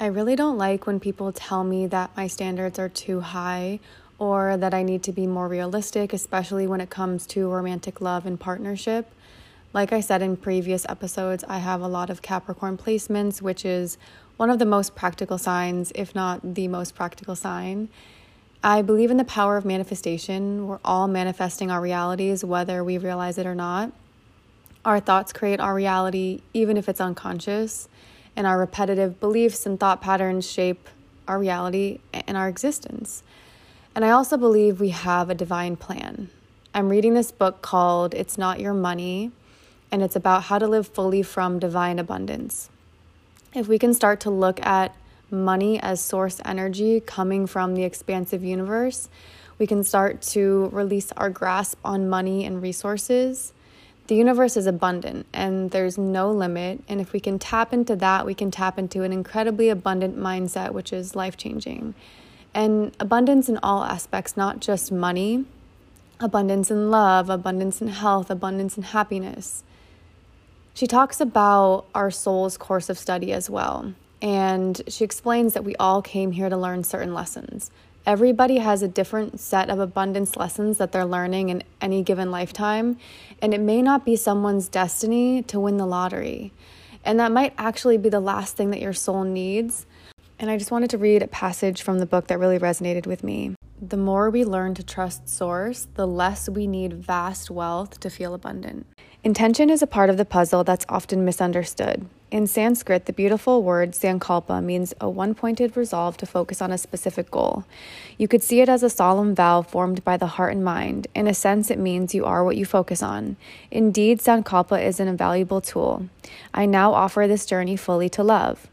I really don't like when people tell me that my standards are too high or that I need to be more realistic, especially when it comes to romantic love and partnership. Like I said in previous episodes, I have a lot of Capricorn placements, which is one of the most practical signs, if not the most practical sign. I believe in the power of manifestation. We're all manifesting our realities, whether we realize it or not. Our thoughts create our reality, even if it's unconscious, and our repetitive beliefs and thought patterns shape our reality and our existence. And I also believe we have a divine plan. I'm reading this book called It's Not Your Money, and it's about how to live fully from divine abundance. If we can start to look at money as source energy coming from the expansive universe, we can start to release our grasp on money and resources. The universe is abundant and there's no limit. And if we can tap into that, we can tap into an incredibly abundant mindset, which is life changing and abundance in all aspects, not just money, abundance in love, abundance in health, abundance in happiness. She talks about our soul's course of study as well. And she explains that we all came here to learn certain lessons. Everybody has a different set of abundance lessons that they're learning in any given lifetime, and it may not be someone's destiny to win the lottery. And that might actually be the last thing that your soul needs and I just wanted to read a passage from the book that really resonated with me. The more we learn to trust Source, the less we need vast wealth to feel abundant. Intention is a part of the puzzle that's often misunderstood. In Sanskrit, the beautiful word sankalpa means a one pointed resolve to focus on a specific goal. You could see it as a solemn vow formed by the heart and mind. In a sense, it means you are what you focus on. Indeed, sankalpa is an invaluable tool. I now offer this journey fully to love.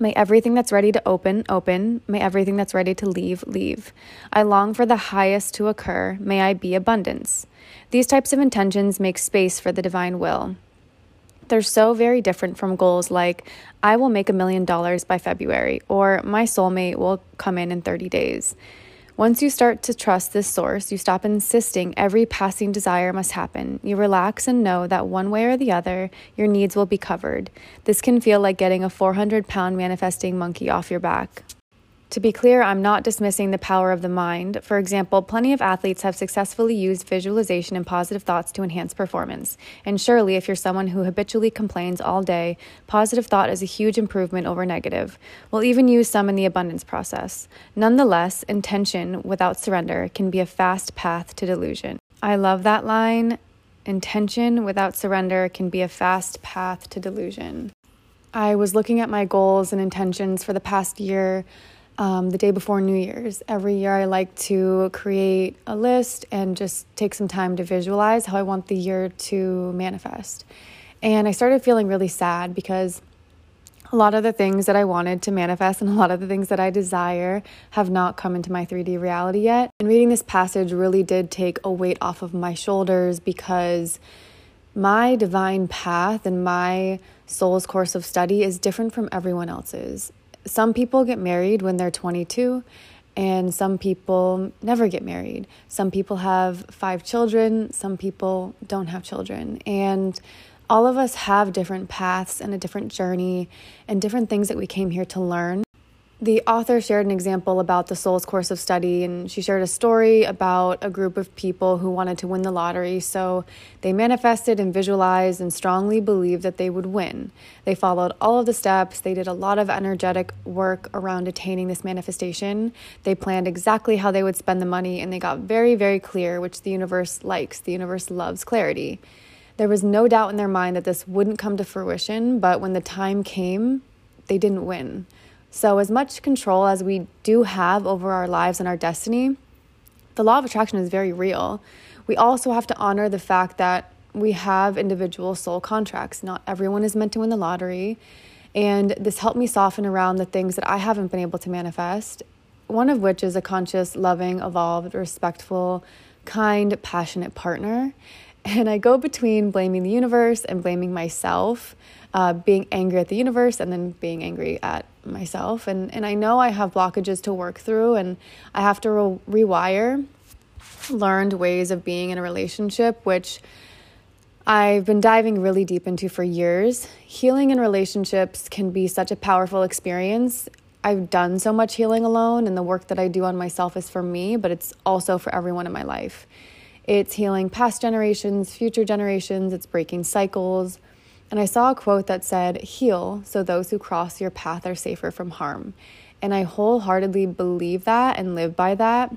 May everything that's ready to open, open. May everything that's ready to leave, leave. I long for the highest to occur. May I be abundance. These types of intentions make space for the divine will. They're so very different from goals like, I will make a million dollars by February, or my soulmate will come in in 30 days. Once you start to trust this source, you stop insisting every passing desire must happen. You relax and know that one way or the other, your needs will be covered. This can feel like getting a 400 pound manifesting monkey off your back. To be clear, I'm not dismissing the power of the mind. For example, plenty of athletes have successfully used visualization and positive thoughts to enhance performance. And surely, if you're someone who habitually complains all day, positive thought is a huge improvement over negative. We'll even use some in the abundance process. Nonetheless, intention without surrender can be a fast path to delusion. I love that line. Intention without surrender can be a fast path to delusion. I was looking at my goals and intentions for the past year um, the day before New Year's. Every year, I like to create a list and just take some time to visualize how I want the year to manifest. And I started feeling really sad because a lot of the things that I wanted to manifest and a lot of the things that I desire have not come into my 3D reality yet. And reading this passage really did take a weight off of my shoulders because my divine path and my soul's course of study is different from everyone else's some people get married when they're 22 and some people never get married. Some people have five children, some people don't have children. And all of us have different paths and a different journey and different things that we came here to learn the author shared an example about the soul's course of study, and she shared a story about a group of people who wanted to win the lottery. So they manifested and visualized and strongly believed that they would win. They followed all of the steps, they did a lot of energetic work around attaining this manifestation. They planned exactly how they would spend the money, and they got very, very clear, which the universe likes. The universe loves clarity. There was no doubt in their mind that this wouldn't come to fruition, but when the time came, they didn't win. So, as much control as we do have over our lives and our destiny, the law of attraction is very real. We also have to honor the fact that we have individual soul contracts. Not everyone is meant to win the lottery. And this helped me soften around the things that I haven't been able to manifest. One of which is a conscious, loving, evolved, respectful, kind, passionate partner. And I go between blaming the universe and blaming myself uh, being angry at the universe and then being angry at myself. And, and I know I have blockages to work through and I have to re- rewire learned ways of being in a relationship, which I've been diving really deep into for years. Healing in relationships can be such a powerful experience. I've done so much healing alone, and the work that I do on myself is for me, but it's also for everyone in my life. It's healing past generations, future generations, it's breaking cycles. And I saw a quote that said, Heal so those who cross your path are safer from harm. And I wholeheartedly believe that and live by that.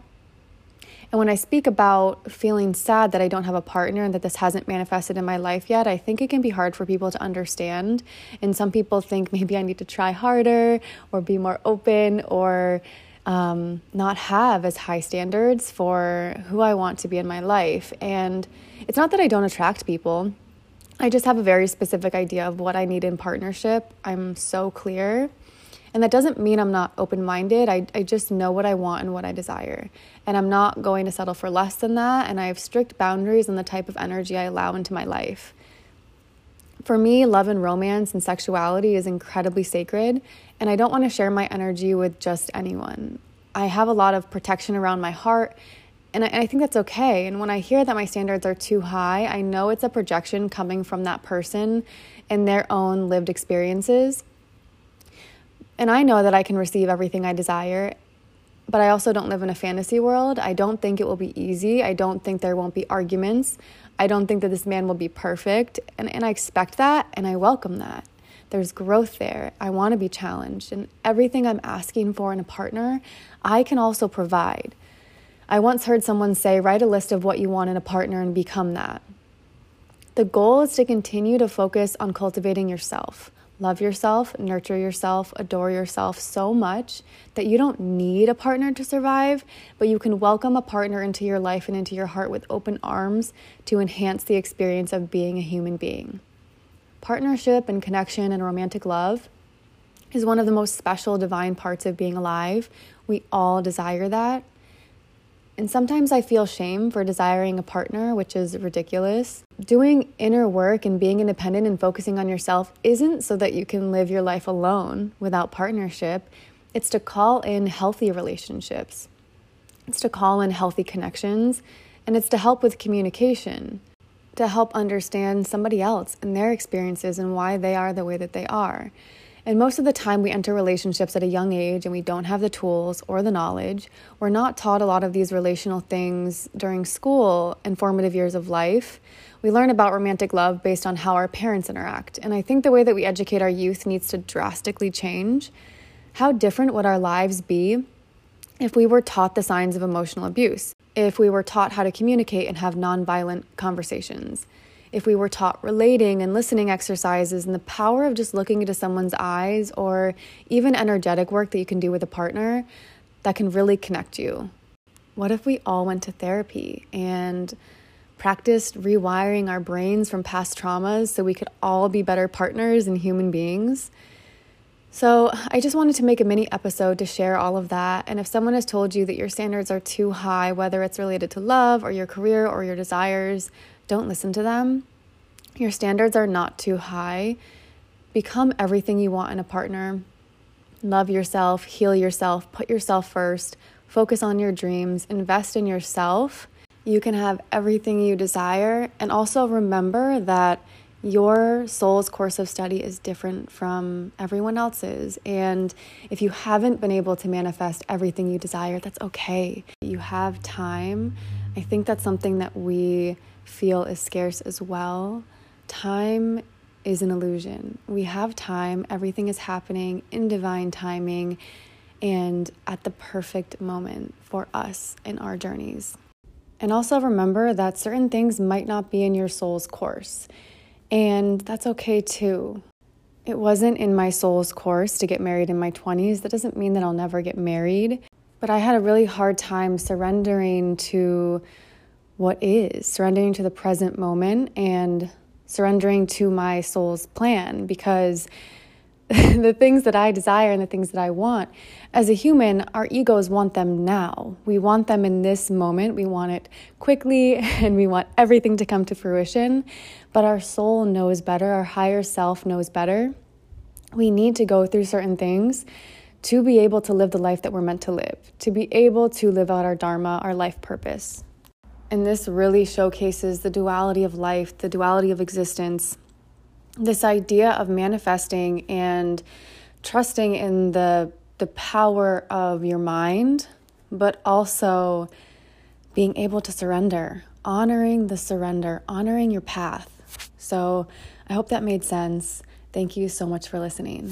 And when I speak about feeling sad that I don't have a partner and that this hasn't manifested in my life yet, I think it can be hard for people to understand. And some people think maybe I need to try harder or be more open or um, not have as high standards for who I want to be in my life. And it's not that I don't attract people. I just have a very specific idea of what I need in partnership. I'm so clear. And that doesn't mean I'm not open minded. I, I just know what I want and what I desire. And I'm not going to settle for less than that. And I have strict boundaries on the type of energy I allow into my life. For me, love and romance and sexuality is incredibly sacred. And I don't want to share my energy with just anyone. I have a lot of protection around my heart. And I, and I think that's okay. And when I hear that my standards are too high, I know it's a projection coming from that person and their own lived experiences. And I know that I can receive everything I desire, but I also don't live in a fantasy world. I don't think it will be easy. I don't think there won't be arguments. I don't think that this man will be perfect. And, and I expect that and I welcome that. There's growth there. I want to be challenged. And everything I'm asking for in a partner, I can also provide. I once heard someone say, write a list of what you want in a partner and become that. The goal is to continue to focus on cultivating yourself. Love yourself, nurture yourself, adore yourself so much that you don't need a partner to survive, but you can welcome a partner into your life and into your heart with open arms to enhance the experience of being a human being. Partnership and connection and romantic love is one of the most special divine parts of being alive. We all desire that. And sometimes I feel shame for desiring a partner, which is ridiculous. Doing inner work and being independent and focusing on yourself isn't so that you can live your life alone without partnership. It's to call in healthy relationships, it's to call in healthy connections, and it's to help with communication, to help understand somebody else and their experiences and why they are the way that they are. And most of the time, we enter relationships at a young age and we don't have the tools or the knowledge. We're not taught a lot of these relational things during school and formative years of life. We learn about romantic love based on how our parents interact. And I think the way that we educate our youth needs to drastically change. How different would our lives be if we were taught the signs of emotional abuse? If we were taught how to communicate and have nonviolent conversations? If we were taught relating and listening exercises and the power of just looking into someone's eyes or even energetic work that you can do with a partner that can really connect you. What if we all went to therapy and practiced rewiring our brains from past traumas so we could all be better partners and human beings? So, I just wanted to make a mini episode to share all of that. And if someone has told you that your standards are too high, whether it's related to love or your career or your desires, don't listen to them. Your standards are not too high. Become everything you want in a partner. Love yourself, heal yourself, put yourself first, focus on your dreams, invest in yourself. You can have everything you desire. And also remember that your soul's course of study is different from everyone else's. And if you haven't been able to manifest everything you desire, that's okay. You have time. I think that's something that we feel is scarce as well. Time is an illusion. We have time, everything is happening in divine timing and at the perfect moment for us in our journeys. And also remember that certain things might not be in your soul's course, and that's okay too. It wasn't in my soul's course to get married in my 20s. That doesn't mean that I'll never get married, but I had a really hard time surrendering to what is, surrendering to the present moment and surrendering to my soul's plan because the things that I desire and the things that I want, as a human, our egos want them now. We want them in this moment. We want it quickly and we want everything to come to fruition. But our soul knows better, our higher self knows better. We need to go through certain things to be able to live the life that we're meant to live, to be able to live out our Dharma, our life purpose. And this really showcases the duality of life, the duality of existence, this idea of manifesting and trusting in the, the power of your mind, but also being able to surrender, honoring the surrender, honoring your path. So I hope that made sense. Thank you so much for listening.